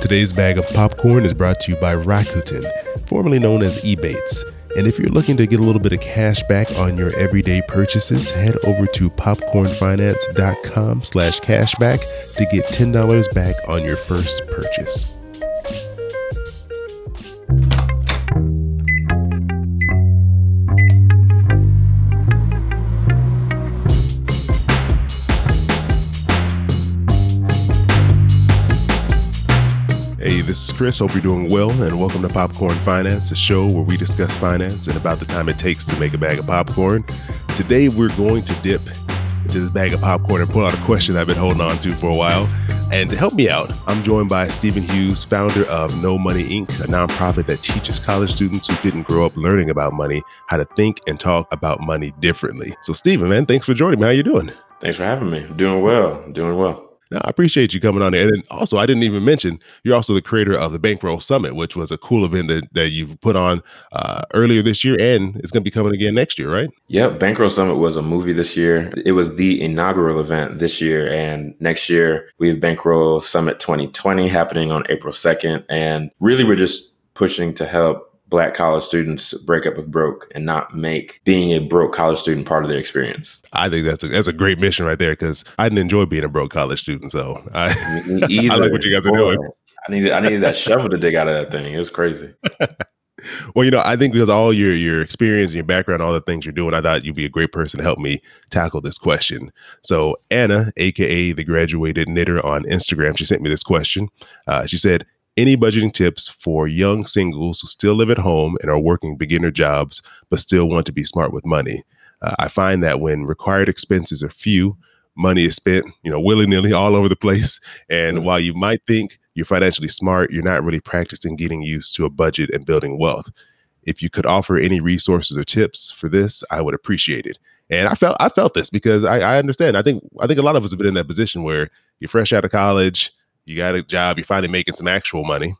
Today's bag of popcorn is brought to you by Rakuten, formerly known as Ebates. And if you're looking to get a little bit of cash back on your everyday purchases, head over to popcornfinance.com slash cashback to get $10 back on your first purchase. Chris. Hope you're doing well, and welcome to Popcorn Finance, a show where we discuss finance and about the time it takes to make a bag of popcorn. Today, we're going to dip into this bag of popcorn and pull out a question I've been holding on to for a while. And to help me out, I'm joined by Steven Hughes, founder of Know Money Inc., a nonprofit that teaches college students who didn't grow up learning about money how to think and talk about money differently. So, Steven, man, thanks for joining me. How you doing? Thanks for having me. Doing well. Doing well. No, I appreciate you coming on there. And also, I didn't even mention you're also the creator of the Bankroll Summit, which was a cool event that, that you've put on uh, earlier this year, and it's going to be coming again next year, right? Yep. Bankroll Summit was a movie this year. It was the inaugural event this year, and next year we have Bankroll Summit 2020 happening on April 2nd. And really, we're just pushing to help black college students break up with broke and not make being a broke college student part of their experience. I think that's a that's a great mission right there because I didn't enjoy being a broke college student. So I, I like what you guys are doing. I needed I needed that shovel to dig out of that thing. It was crazy. well, you know, I think because all your your experience and your background, all the things you're doing, I thought you'd be a great person to help me tackle this question. So Anna, aka the graduated knitter on Instagram, she sent me this question. Uh, she said, any budgeting tips for young singles who still live at home and are working beginner jobs but still want to be smart with money? Uh, I find that when required expenses are few, money is spent, you know, willy nilly all over the place. And mm-hmm. while you might think you're financially smart, you're not really practicing getting used to a budget and building wealth. If you could offer any resources or tips for this, I would appreciate it. And I felt I felt this because I, I understand. I think I think a lot of us have been in that position where you're fresh out of college, you got a job, you're finally making some actual money,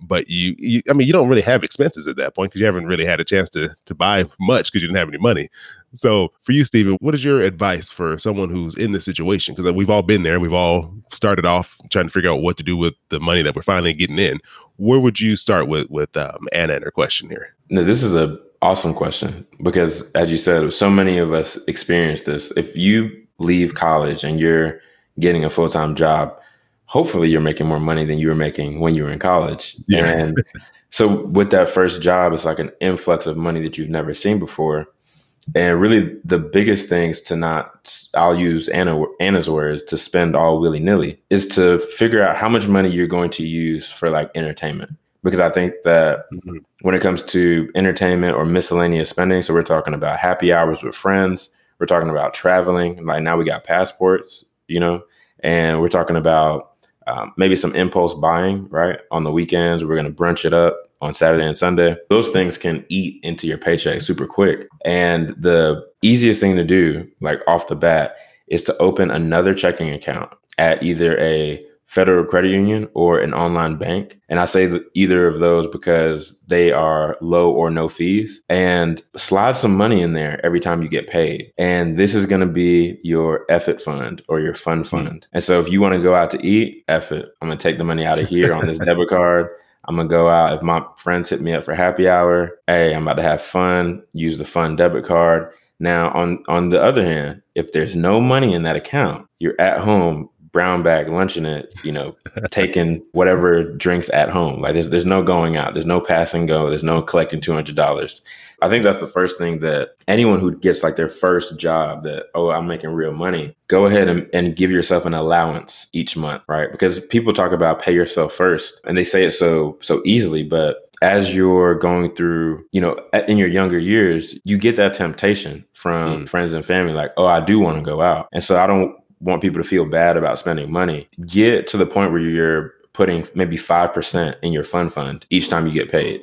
but you, you I mean, you don't really have expenses at that point because you haven't really had a chance to to buy much because you didn't have any money. So for you, Steven, what is your advice for someone who's in this situation? Because we've all been there. We've all started off trying to figure out what to do with the money that we're finally getting in. Where would you start with with um, Anna and her question here? No, this is a awesome question because, as you said, so many of us experience this. If you leave college and you're getting a full time job, hopefully you're making more money than you were making when you were in college. And so with that first job, it's like an influx of money that you've never seen before. And really the biggest things to not I'll use Anna Anna's words to spend all willy nilly is to figure out how much money you're going to use for like entertainment. Because I think that mm-hmm. when it comes to entertainment or miscellaneous spending, so we're talking about happy hours with friends, we're talking about traveling, like now we got passports, you know, and we're talking about um, maybe some impulse buying, right? On the weekends, we're going to brunch it up on Saturday and Sunday. Those things can eat into your paycheck super quick. And the easiest thing to do, like off the bat, is to open another checking account at either a federal credit union or an online bank. And I say either of those because they are low or no fees and slide some money in there every time you get paid. And this is going to be your effort fund or your fun fund. Mm. And so if you want to go out to eat, effort, I'm going to take the money out of here on this debit card. I'm gonna go out. If my friends hit me up for happy hour, hey, I'm about to have fun. Use the fun debit card. Now, on on the other hand, if there's no money in that account, you're at home brown bag lunching it, you know, taking whatever drinks at home. Like there's there's no going out, there's no pass and go, there's no collecting two hundred dollars. I think that's the first thing that anyone who gets like their first job that, oh, I'm making real money, go ahead and, and give yourself an allowance each month, right? Because people talk about pay yourself first and they say it so so easily, but as you're going through, you know, in your younger years, you get that temptation from mm. friends and family, like, oh, I do want to go out. And so I don't want people to feel bad about spending money, get to the point where you're putting maybe 5% in your fund fund each time you get paid,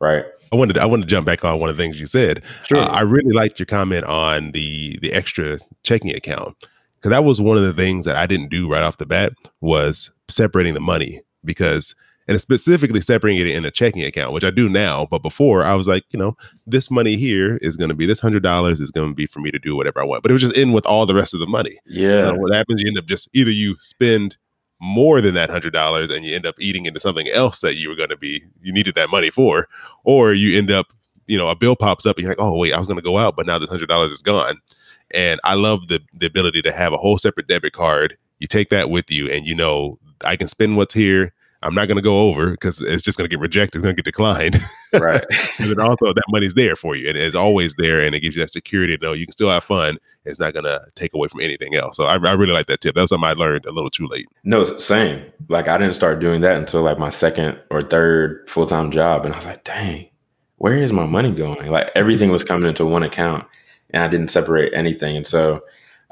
right? I wanted to, I wanted to jump back on one of the things you said. Sure. Uh, I really liked your comment on the the extra checking account because that was one of the things that I didn't do right off the bat was separating the money because and specifically separating it in a checking account, which I do now. But before, I was like, you know, this money here is going to be this hundred dollars is going to be for me to do whatever I want. But it was just in with all the rest of the money. Yeah. So what happens? You end up just either you spend more than that hundred dollars and you end up eating into something else that you were going to be you needed that money for or you end up you know a bill pops up and you're like oh wait i was going to go out but now this hundred dollars is gone and i love the the ability to have a whole separate debit card you take that with you and you know i can spend what's here I'm not going to go over because it's just going to get rejected. It's going to get declined. Right. and then also that money's there for you and it's always there and it gives you that security to know you can still have fun. It's not going to take away from anything else. So I, I really like that tip. That was something I learned a little too late. No, same. Like I didn't start doing that until like my second or third full time job. And I was like, dang, where is my money going? Like everything was coming into one account and I didn't separate anything. And so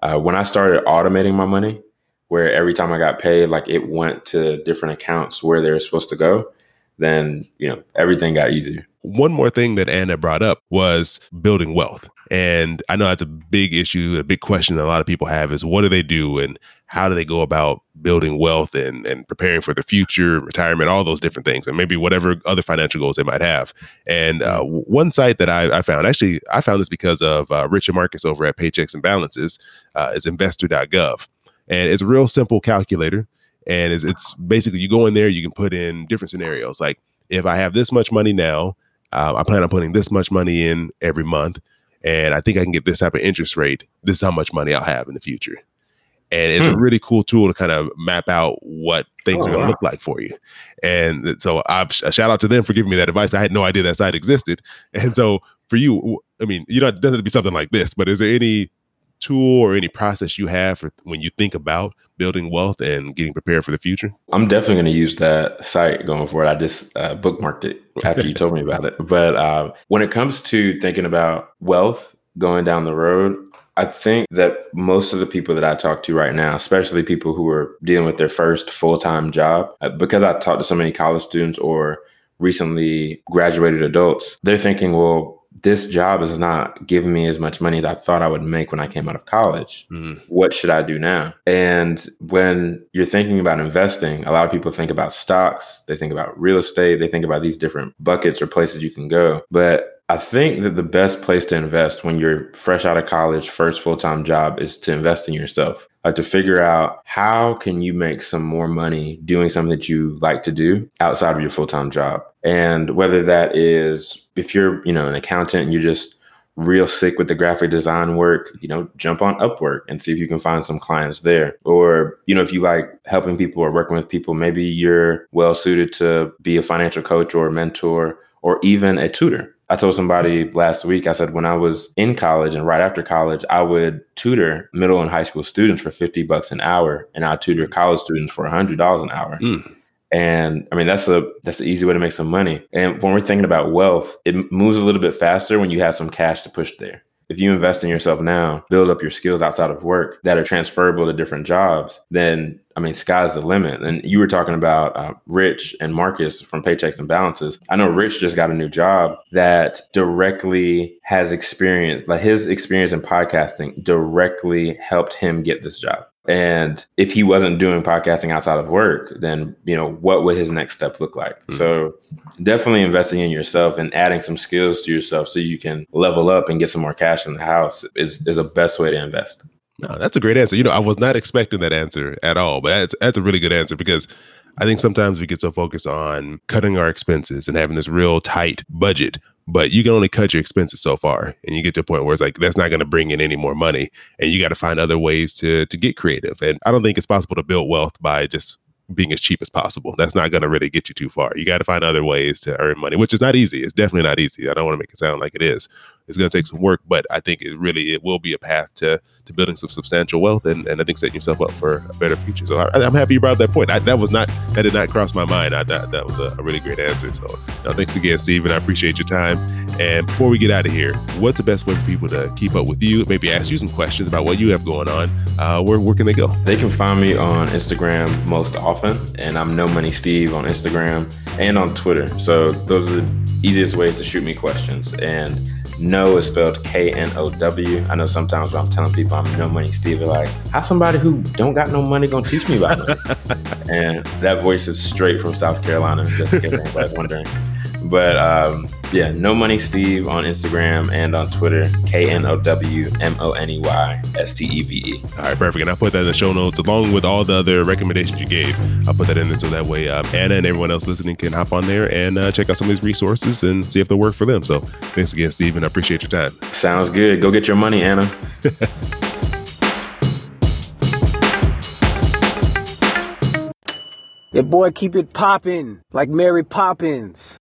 uh, when I started automating my money, where every time I got paid, like it went to different accounts where they were supposed to go, then, you know, everything got easier. One more thing that Anna brought up was building wealth. And I know that's a big issue, a big question that a lot of people have is what do they do and how do they go about building wealth and, and preparing for the future, retirement, all those different things, and maybe whatever other financial goals they might have. And uh, one site that I, I, found, actually, I found this because of uh, Rich and Marcus over at Paychecks and Balances, uh, is investor.gov and it's a real simple calculator. And it's, it's basically you go in there, you can put in different scenarios. Like if I have this much money now, uh, I plan on putting this much money in every month, and I think I can get this type of interest rate. This is how much money I'll have in the future. And it's hmm. a really cool tool to kind of map out what things oh, are going to wow. look like for you. And so I've, a shout out to them for giving me that advice. I had no idea that site existed. And so for you, I mean, you know, it doesn't have to be something like this, but is there any tool or any process you have for when you think about building wealth and getting prepared for the future? I'm definitely going to use that site going forward. I just uh, bookmarked it after you told me about it. But uh, when it comes to thinking about wealth going down the road, I think that most of the people that I talk to right now, especially people who are dealing with their first full time job, uh, because I talk to so many college students or recently graduated adults, they're thinking, well, this job is not giving me as much money as I thought I would make when I came out of college. Mm. What should I do now? And when you're thinking about investing, a lot of people think about stocks, they think about real estate, they think about these different buckets or places you can go. But I think that the best place to invest when you're fresh out of college, first full-time job is to invest in yourself. Like to figure out how can you make some more money doing something that you like to do outside of your full-time job. And whether that is if you're, you know, an accountant and you're just real sick with the graphic design work, you know, jump on Upwork and see if you can find some clients there. Or, you know, if you like helping people or working with people, maybe you're well suited to be a financial coach or a mentor or even a tutor. I told somebody last week, I said, when I was in college and right after college, I would tutor middle and high school students for 50 bucks an hour and I tutor college students for $100 an hour. Mm. And I mean, that's a that's an easy way to make some money. And when we're thinking about wealth, it moves a little bit faster when you have some cash to push there. If you invest in yourself now, build up your skills outside of work that are transferable to different jobs, then I mean, sky's the limit. And you were talking about uh, Rich and Marcus from Paychecks and Balances. I know Rich just got a new job that directly has experience, like his experience in podcasting directly helped him get this job. And if he wasn't doing podcasting outside of work, then you know what would his next step look like? Mm-hmm. So definitely investing in yourself and adding some skills to yourself so you can level up and get some more cash in the house is is the best way to invest. No, that's a great answer. You know, I was not expecting that answer at all, but that's that's a really good answer because I think sometimes we get so focused on cutting our expenses and having this real tight budget but you can only cut your expenses so far and you get to a point where it's like that's not going to bring in any more money and you got to find other ways to to get creative and i don't think it's possible to build wealth by just being as cheap as possible. That's not going to really get you too far. You got to find other ways to earn money which is not easy. It's definitely not easy. I don't want to make it sound like it is it's going to take some work, but I think it really it will be a path to to building some substantial wealth and, and I think setting yourself up for a better future. So I, am happy you brought that point. I, that was not that did not cross my mind. I that that was a, a really great answer. So thanks again, Steven. I appreciate your time. And before we get out of here, what's the best way for people to keep up with you? Maybe ask you some questions about what you have going on. Uh, where where can they go? They can find me on Instagram most often, and I'm Know Money Steve on Instagram and on Twitter. So those are the easiest ways to shoot me questions and no is spelled K N O W. I know sometimes when I'm telling people I'm no money Steve, they're like, how somebody who don't got no money gonna teach me about money? and that voice is straight from South Carolina, just in case anybody's wondering. But um, Yeah, Know Money Steve on Instagram and on Twitter, K N O W M O N E Y S T E V E. All right, perfect. And I'll put that in the show notes along with all the other recommendations you gave. I'll put that in there so that way um, Anna and everyone else listening can hop on there and uh, check out some of these resources and see if they'll work for them. So thanks again, Steve, and I appreciate your time. Sounds good. Go get your money, Anna. Your boy keep it poppin' like Mary Poppins.